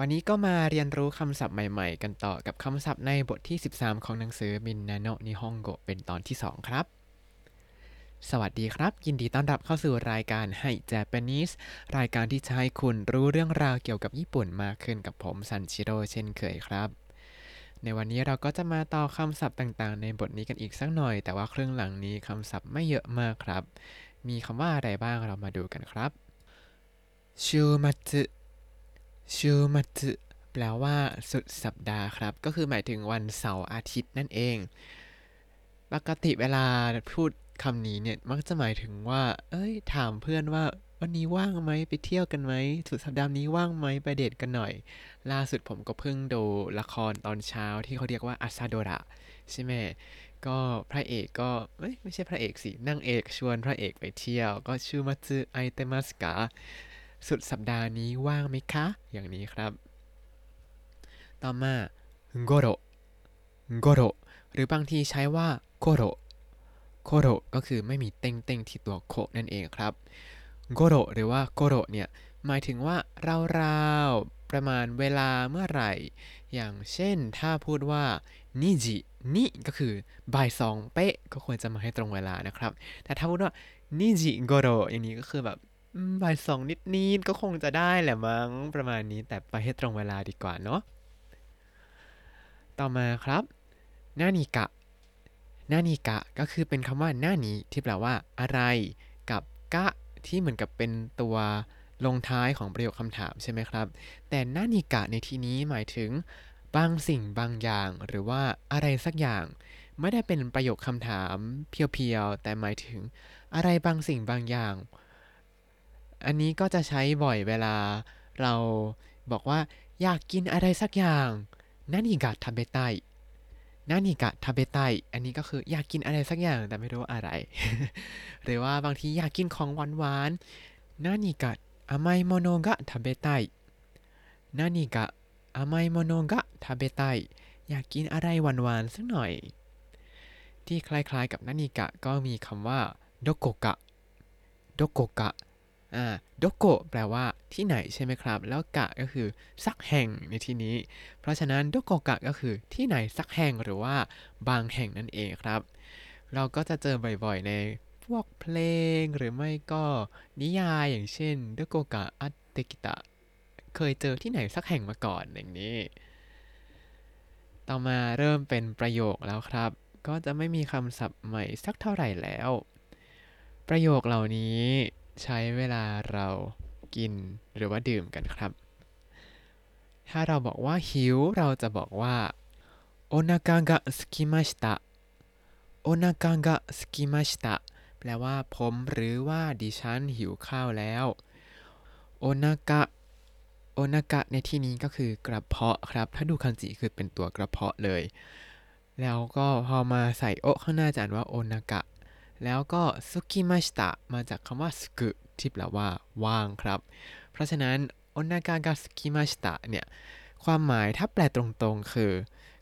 วันนี้ก็มาเรียนรู้คำศัพท์ใหม่ๆ กันต่อกับคำศัพท์ในบทที่ 13 ของหนังสือมินนาโนนิฮงโกเป็นตอนที่ 2 ครับ สวัสดีครับ ยินดีต้อนรับเข้าสู่รายการให้ Japanese รายการที่จะให้คุณรู้เรื่องราวเกี่ยวกับญี่ปุ่นมากขึ้นกับผมซันชิโร่เช่นเคยครับ ในวันนี้เราก็จะมาต่อคำศัพท์ต่างๆ ในบทนี้กันอีกสักหน่อย แต่ว่าครึ่งหลังนี้คำศัพท์ไม่เยอะมากครับ มีคำว่าอะไรบ้างเรามาดูกันครับ ชูมัตสึ ชูมัตสึแปลว่าสุดสัปดาห์ครับ ก็คือหมายถึงวันเสาร์อาทิตย์นั่นเอง ปกติเวลาพูดคำนี้เนี่ย มักจะหมายถึงว่า เอ้ย ถามเพื่อนว่าวันนี้ว่างไหมไปเที่ยวกันไหมสุดสัปดาห์นี้ว่างไหมไปเดทกันหน่อย ล่าสุดผมก็เพิ่งดูละครตอนเช้าที่เขาเรียกว่าอาซาโดระใช่ไหมก็พระเอกก็ไม่ใช่พระเอกสินางเอกชวนพระเอกไปเที่ยว ก็ชูมัตสึไอเตมัสกะ สุดสัปดาห์นี้ว่างไหมคะ อย่างนี้ครับ ต่อมาโกโรโกโรหรือบางทีใช้ว่าโกโรโกโรก็คือไม่มีเต็งเต็งที่ตัวโคนั่นเองครับโกโรหรือว่าโกโรเนี่ยหมายถึงว่าราวๆ ประมาณเวลาเมื่อไหร่ อย่างเช่นถ้าพูดว่านิจินิก็คือบ่ายสองเป๊ะก็ควรจะมาให้ตรงเวลานะครับ แต่ถ้าพูดว่านิจิโกโรอย่างนี้ก็คือแบบ อืมบ่ายสองนิดๆก็คงจะได้แหละมั้งประมาณนี้แต่ไปให้ตรงเวลาดีกว่าเนาะต่อมาครับหน้านิกะหน้านิกะก็คือเป็นคำว่าหน้านิที่แปลว่าอะไรกับกะที่เหมือนกับเป็นตัวลงท้ายของประโยคคำถามใช่ไหมครับ แต่หน้านิกะในที่นี้หมายถึงบางสิ่งบางอย่าง หรือว่าอะไรสักอย่าง ไม่ได้เป็นประโยคคำถามเพียวๆแต่หมายถึงอะไรบางสิ่งบางอย่าง อันนี้ก็จะใช้บ่อยเวลา เราบอกว่าอยากกินอะไรสักอย่างนานิกะทาเบไตนานิกะทาเบไตอันนี้ก็คืออยากกินอะไรสักอย่างแต่ไม่รู้ว่าอะไร หรือว่าบางทีอยากกินของหวานหวานๆนานิกะอามายโมโนกะทาเบไตนานิกะอามายโมโนกะทาเบไตอยากกินอะไรหวานหวานสักหน่อย ที่คล้ายๆกับนานิกะก็มีคำว่าโดโกกะโดโกกะ อ่าโดโกะแปลว่าที่ไหนใช่ไหมครับ แล้วกะก็คือสักแห่งในที่นี้ เพราะฉะนั้นโดโกกะก็คือที่ไหนสักแห่งหรือว่าบางแห่งนั่นเองครับ เราก็จะเจอบ่อยๆ ในพวกเพลงหรือไม่ก็นิยายอย่างเช่นโดโกกะอัตเตกิตะ เคยเจอที่ไหนสักแห่งมาก่อนอย่างนี้ ต่อมาเริ่มเป็นประโยคแล้วครับ ก็จะไม่มีคำศัพท์ใหม่สักเท่าไหร่แล้ว ประโยคเหล่านี้ ใช้เวลาเรากินหรือว่าดื่มกันครับ ถ้าเราบอกว่าหิวเราจะบอกว่าโอนา a กะสกิมาชิตะโอนา a กะสกิมาชิตะแปลว่าผมหรือว่าดิฉันหิวข้าวแล้วโอนากะโอนากะในที่นี้ก็คือกระเพาะครับ ถ้าดูคันจิคือเป็นตัวกระเพาะเลย แล้วก็พอมาใส่โอข้างหน้าจะอ่านว่าโอนากะ แล้วก็สุกิมาชิตะมาจากคำว่าสกุที่แปลว่าว่างครับ เพราะฉะนั้นโอนากากาสกิมาชิตะเนี่ย ความหมายถ้าแปลตรงๆ คือ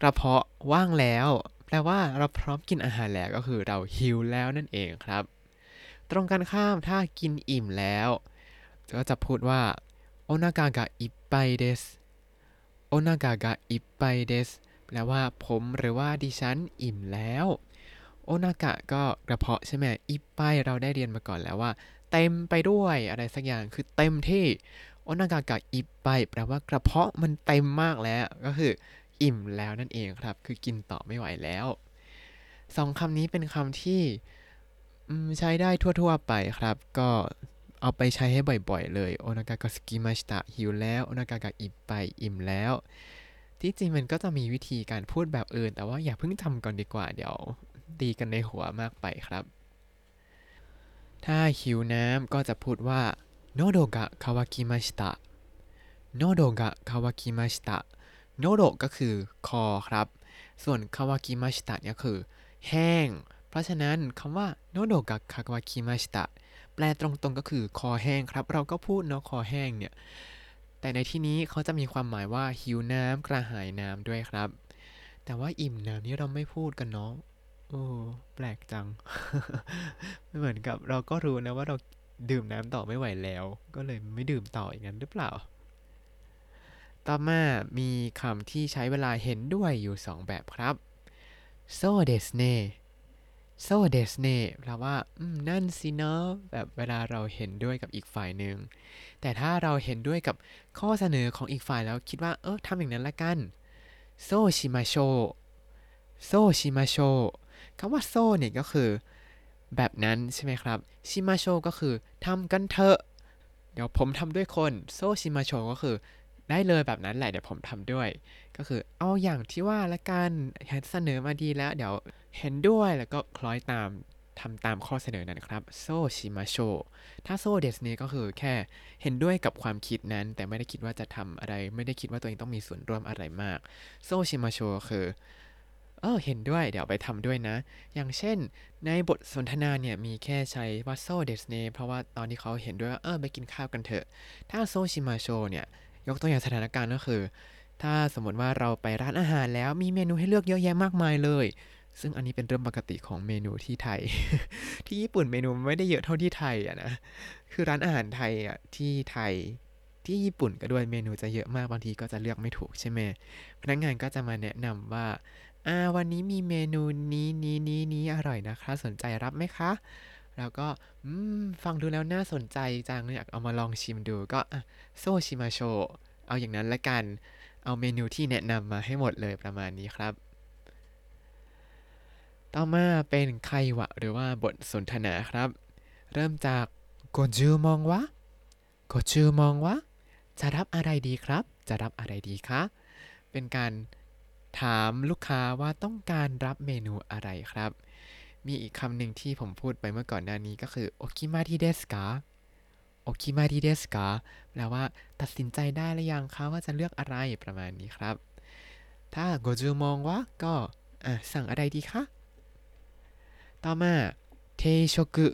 กระเพาะว่างแล้ว แปลว่าเราพร้อมกินอาหารแล้วก็คือเราหิวแล้วนั่นเองครับ ตรงกันข้ามถ้ากินอิ่มแล้วก็จะพูดว่าโอนากากะอิปไปเดสโอนากากะอิปไปเดสแปลว่าผมหรือว่าดิฉันอิ่มแล้ว นากะก็กระเพาะใช่ไหมอิปไปเราได้เรียนมาก่อนแล้วว่า เต็มไปด้วยอะไรสักอย่างคือเต็มที่โอนากากะอิปไปแปลว่ากระเพาะมันเต็มมากแล้วก็คือ อิ่มแล้วนั่นเองครับ คือกินต่อไม่ไหวแล้วสองคำนี้เป็นคำที่ใช้ได้ทั่วๆไปครับ ก็เอาไปใช้ให้บ่อยๆ เลยโอนากากะสกิมาชิตะหิวแล้วโอนากากะอิปไปอิ่มแล้ว ที่จริงมันก็จะมีวิธีการพูดแบบอื่น แต่ว่าอย่าเพิ่งจำก่อนดีกว่าเดี๋ยว ตีกันในหัวมากไปครับ ถ้าหิวน้ำก็จะพูดว่าโนโดกะคาวากิมาชิตะโนโดกะคาวากิมาชิตะโนโดก็คือคอครับ ส่วนคาวากิมาชิตะเนี่ยคือ แห้ง เพราะฉะนั้นคำว่าโนโดกะคาวากิมาชิตะแปลตรงๆก็คือคอแห้งครับ เราก็พูดเนาะคอแห้งเนี่ย แต่ในที่นี้เขาจะมีความหมายว่าหิวน้ำกระหายน้ำด้วยครับ แต่ว่าอิ่มน้ำนี่เราไม่พูดกันเนาะ โอ้แปลกจัง ไม่เหมือนกับเราก็รู้นะว่าเราดื่มน้ำต่อไม่ไหวแล้ว ก็เลยไม่ดื่มต่ออย่างนั้นหรือเปล่า ต่อมามีคำที่ใช้เวลาเห็นด้วยอยู่2แบบครับ so des ne so des ne แปลว่าอืมนั่นสินะแบบเวลาเราเห็นด้วยกับอีกฝ่ายหนึ่ง แต่ถ้าเราเห็นด้วยกับข้อเสนอของอีกฝ่ายแล้วคิดว่าเออทำอย่างนั้นละกัน so shimasho so shimasho คำว่า so เนี่ยก็คือ แบบนั้นใช่ไหมครับ shimasho ก็คือทำกันเถอะ เดี๋ยวผมทำด้วยคน so shimasho ก็คือได้เลยแบบนั้นแหละเดี๋ยวผมทำด้วย ก็คือเอาอย่างที่ว่าละกันเสนอมาดีแล้ว เดี๋ยวเห็นด้วยแล้วก็คล้อยตามทำตามข้อเสนอนั้นครับ so shimasho ถ้า so des ne ก็คือแค่เห็นด้วยกับความคิดนั้น แต่ไม่ได้คิดว่าจะทำอะไร ไม่ได้คิดว่าตัวเองต้องมีส่วนร่วมอะไรมาก so shimasho คือ เออเห็นด้วยเดี๋ยวไปทำด้วยนะ อย่างเช่น ในบทสนทนาเนี่ยมีแค่ใช้ว่า so des ne เพราะว่าตอนที่เขาเห็นด้วยว่าเออไปกินข้าวกันเถอะ ถ้า so shimasho เนี่ยยกตัวอย่างสถานการณ์ก็คือ ถ้าสมมติว่าเราไปร้านอาหารแล้วมีเมนูให้เลือกเยอะแยะมากมายเลย ซึ่งอันนี้เป็นเรื่องปกติของเมนูที่ไทย ที่ญี่ปุ่นเมนูไม่ได้เยอะเท่าที่ไทยอะนะคือร้านอาหารไทยอะที่ไทยที่ญี่ปุ่นก็ด้วยเมนูจะเยอะมากบางทีก็จะเลือกไม่ถูกใช่ไหมพนักงานก็จะมาแนะนำว่า อ่าวันนี้มีเมนูนี้นี้นี้นี้อร่อยนะคะ สนใจรับไหมคะ แล้วก็อืมฟังดูแล้วน่าสนใจจังอยากเอามาลองชิมดูก็อะโซชิมาโชเอาอย่างนั้นละกัน เอาเมนูที่แนะนำมาให้หมดเลยประมาณนี้ครับ ต่อมาเป็นไควะหรือว่าบทสนทนาครับ เริ่มจากโกจูมองวะโกจูมองวะจะรับอะไรดีครับ จะรับอะไรดีคะ เป็นการ ถามลูกค้าว่าต้องการรับเมนูอะไรครับ มีอีกคำหนึ่งที่ผมพูดไปเมื่อก่อนหน้านี้ก็คือโอคิมาริเดสกาโอคิมาริเดสกาแปลว่าตัดสินใจได้หรือยังคะว่าจะเลือกอะไรประมาณนี้ครับ ถ้าโกจูมองว่าก็สั่งอะไรดีคะ ต่อมาเทโชกุ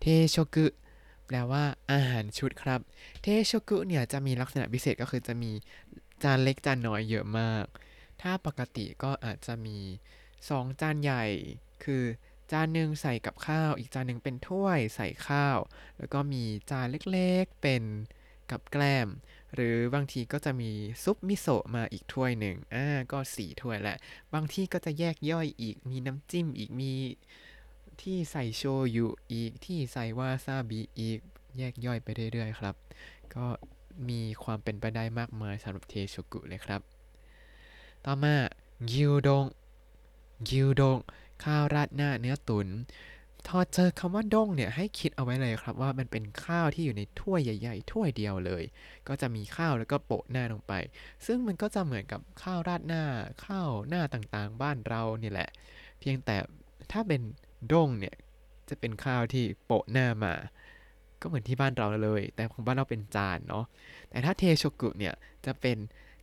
เทโชกุแปลว่าอาหารชุดครับ เทโชกุเนี่ยจะมีลักษณะพิเศษก็คือจะมีจานเล็กจานน้อยเยอะมาก ถ้าปกติก็อาจจะมี 2 จานใหญ่ คือจานหนึ่งใส่กับข้าว อีกจานหนึ่งเป็นถ้วยใส่ข้าว แล้วก็มีจานเล็กๆเป็นกับแกล้ม หรือบางทีก็จะมีซุปมิโซะมาอีกถ้วยหนึ่งอ่าก็สี่ถ้วยแหละ บางที่ก็จะแยกย่อยอีกมีน้ำจิ้มอีกมีที่ใส่โชยุอีกที่ใส่วาซาบิอีกแยกย่อยไปเรื่อยๆครับ ก็มีความเป็นไปได้มากมายสำหรับเทโชกุเลยครับ ต่อมากิวดงกิวดง ข้าวราดหน้าเนื้อตุน๋นพอเจอคำว่าด้งเนี่ยให้คิดเอาไว้เลยครับว่ามันเป็นข้าวที่อยู่ในถ้วยใหญ่ ๆ ถ้วยเดียวเลย ก็จะมีข้าวแล้วก็โปะหน้าลงไป ซึ่งมันก็จะเหมือนกับข้าวราดหน้า ข้าวหน้าต่างๆ บ้านเราเนี่ยแหละ เพียงแต่ถ้าเป็นด้งเนี่ยจะเป็นข้าวที่โปะหน้ามา ก็เหมือนที่บ้านเราเลย แต่ของบ้านเราเป็นจานเนาะแต่ถ้าเทโชกุเนี่ยจะเป็น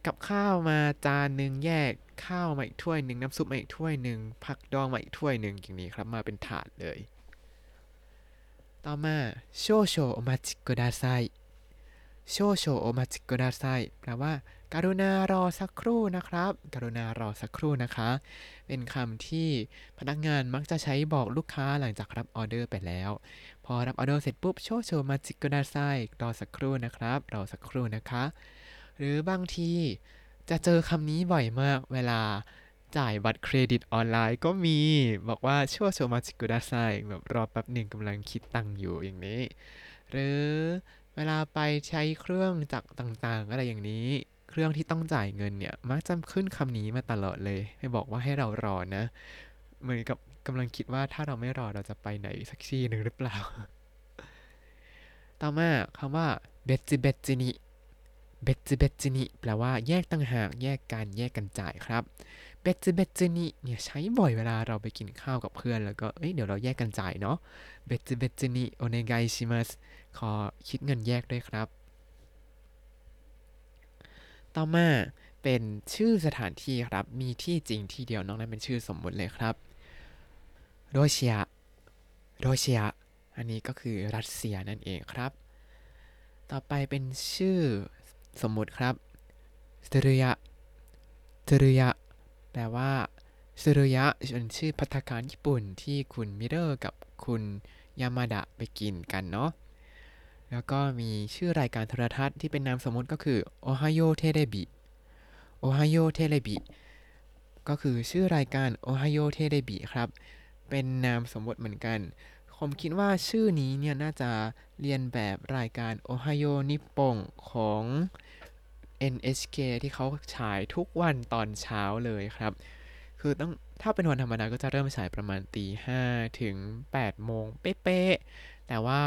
กับข้าวมาจานหนึ่งแยกข้าวมาอีกถ้วยหนึ่งน้ำซุปมาอีกถ้วยหนึ่งผักดองมาอีกถ้วยหนึ่งอย่างนี้ครับมาเป็นถาดเลย ต่อมาโชโชโอมาจิกุดาไซโชโชโอมาจิกุดาไซแปลว่าการุณารอสักครู่นะครับ กรุณารอสักครู่นะคะ เป็นคำที่พนักงานมักจะใช้บอกลูกค้าหลังจากรับออเดอร์ไปแล้ว พอรับออเดอร์เสร็จปุ๊บ少々お待ちください รอสักครู่นะครับ รอสักครู่นะคะ หรือบางทีจะเจอคำนี้บ่อยมากเวลาจ่ายบัตรเครดิตออนไลน์ก็มี บอกว่าชั่วโชมาจิกุดาไซแบบรอแป๊บหนึ่งกำลังคิดตังค์อยู่อย่างนี้ หรือเวลาไปใช้เครื่องจักรต่างๆ อะไรอย่างนี้ เครื่องที่ต้องจ่ายเงินเนี่ย มักจะขึ้นคำนี้มาตลอดเลย ให้บอกว่าให้เรารอนะ เหมือนกับกำลังคิดว่าถ้าเราไม่รอเราจะไปไหนสักที่หนึ่งหรือเปล่า ต่อมาคำว่าเบจิเบจินิ เบจิเบจินิแปลว่าแยกต่างหากแยกกันแยกกันจ่ายครับเบจิเบจินิเนี่ยใช้บ่อยเวลาเราไปกินข้าวกับเพื่อนแล้วก็เอ้ยเดี๋ยวเราแยกกันจ่ายเนาะเบจิเบจินิโอเนไกชิมัสขอคิดเงินแยกด้วยครับ ต่อมาเป็นชื่อสถานที่ครับ มีที่จริงที่เดียวนอกนั้นเป็นชื่อสมมุติเลยครับโรเชียโรเชียอันนี้ก็คือรัสเซียนั่นเองครับ ต่อไปเป็นชื่อ สมมุติครับสเตรุยะสเตรุยะ แปลว่าสเตรุยะเป็นชื่อพัตตาคารญี่ปุ่นที่คุณมิลเลอร์กับคุณยามาดะไปกินกันเนาะ แล้วก็มีชื่อรายการโทรทัศน์ที่เป็นนามสมมติก็คือ おはようテレビ おはようテレビ ก็คือชื่อรายการ おはようテレビ ครับ เป็นนามสมมติเหมือนกัน ผมคิดว่าชื่อนี้เนี่ยน่าจะเรียนแบบรายการโอไฮโอนิปปงของ NHK ที่เขาฉายทุกวันตอนเช้าเลยครับ คือต้องถ้าเป็นวันธรรมดาก็จะเริ่มฉายประมาณตีห้าถึง8โมงเป๊ะๆแต่ว่า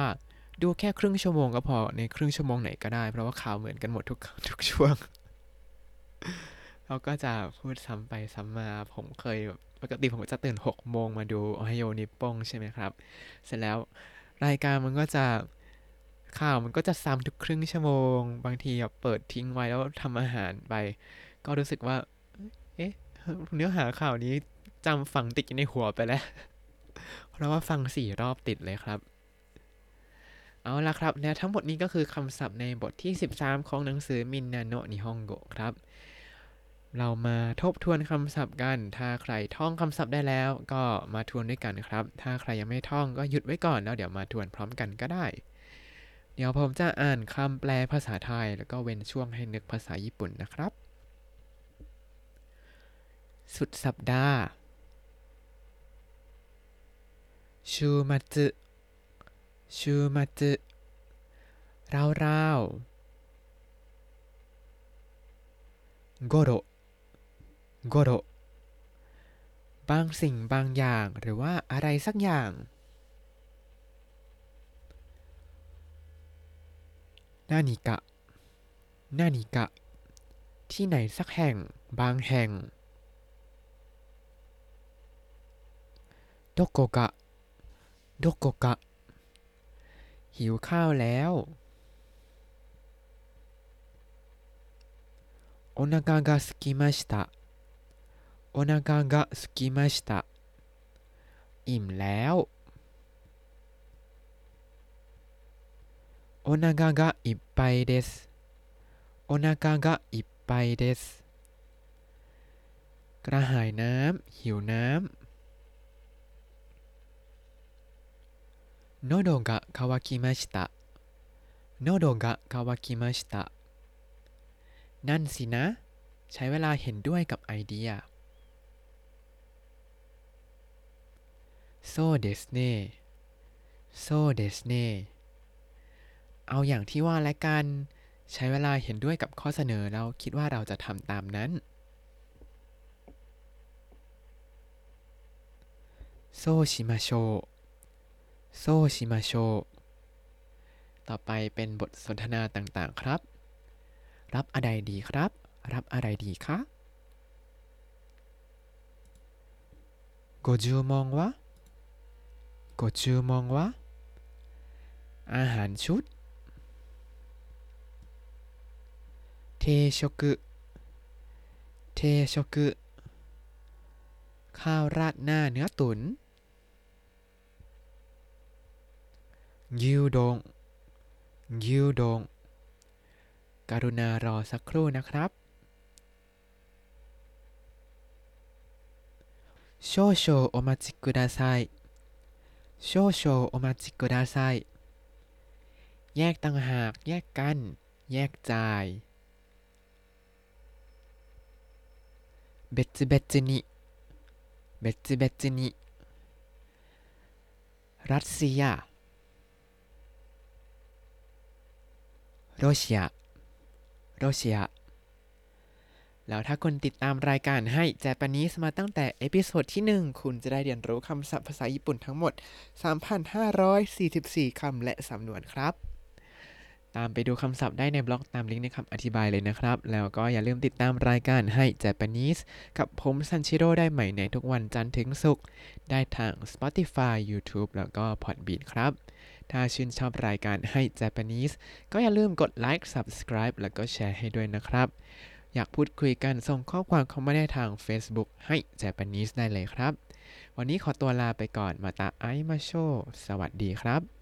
ดูแค่ครึ่งชั่วโมงก็พอในครึ่งชั่วโมงไหนก็ได้ เพราะว่าข่าวเหมือนกันหมดทุกทุกช่วง เราก็จะพูดซ้ำไปซ้ำมาผมเคยแบบปกติผมจะตื่น6โมงมาดูโอไฮโอนิปปงใช่ไหมครับ เสร็จแล้วรายการมันก็จะ ข่าวมันก็จะซ้ำทุกครึ่งชั่วโมง บางทีแบบเปิดทิ้งไว้แล้วทำอาหารไป ก็รู้สึกว่า เอ๊ะ เนื้อหาข่าวนี้จำฝังติดในหัวไปแล้ว เพราะว่าฟังสี่รอบติดเลยครับ เอาละครับ และทั้งหมดนี้ก็คือคำศัพท์ในบทที่ 13 ของหนังสือมินนาโนะนิฮงโกะครับ เรามาทบทวนคำศัพท์กัน ถ้าใครท่องคำศัพท์ได้แล้ว ก็มาทวนด้วยกันครับ ถ้าใครยังไม่ท่องก็หยุดไว้ก่อนแล้วเดี๋ยวมาทวนพร้อมกันก็ได้ เดี๋ยวผมจะอ่านคำแปลภาษาไทย แล้วก็เว้นช่วงให้นึกภาษาญี่ปุ่นนะครับ สุดสัปดาห์ ชูมัตชูมัตราวราวโกโรโกโรบางสิ่งบางอย่างหรือว่าอะไรสักอย่าง นานิกะนานิกะ ที่ไหนสักแห่ง บางแห่งどこかどこかโดโกกะ หิวข้าวแล้วおอนากากะสกิมาชิตะโอิ่มแล้ว โอนาががいっぱいですโอนาががいっぱいですกระหายน้ำหิวน้ำ喉が渇きました喉が渇きましたนั่นสินะ ใช้เวลาเห็นด้วยกับไอเดียそうですねそうですね เอาอย่างที่ว่าและกัน ใช้เวลาเห็นด้วยกับข้อเสนอแล้วคิดว่าเราจะทำตามนั้นそうしましょうโซชิมาโช ต่อไปเป็นบทสนทนาต่างๆครับ รับอะไรดีครับ รับอะไรดีคะご注文はご注文はอาหารชุด เทชกุเทชกุข้าวราดหน้าเนื้อตุ๋นยิวดงยิวดงกรุณารอสักครู่นะครับ少々お待ちください少々お待ちくださいแยกต่างหาก แยกกัน แยกจ่าย 別々に別々にรัสเซียรัสเซียรัสเซีย แล้วถ้าคุณติดตามรายการให้แจปนิสมาตั้งแต่เอพิโซดที่ 1 คุณจะได้เรียนรู้คำศัพท์ภาษาญี่ปุ่นทั้งหมด 3,544 คำและสำนวนครับ ตามไปดูคำศัพท์ได้ในบล็อกตามลิงก์ในคำอธิบายเลยนะครับ แล้วก็อย่าลืมติดตามรายการให้เจแปนิสกับผมซันชิโร่ได้ใหม่ในทุกวันจันทร์ถึงศุกร์ได้ทาง Spotify YouTube แล้วก็ Podbean ครับ ถ้าชื่นชอบรายการให้ Japanese ก็อย่าลืมกดไลค์ Subscribe แล้วก็แชร์ให้ด้วยนะครับ อยากพูดคุยกันส่งข้อความเข้ามาได้ทาง Facebook ให้ Japanese ได้เลยครับ วันนี้ขอตัวลาไปก่อนมาตาไอมาโช สวัสดีครับ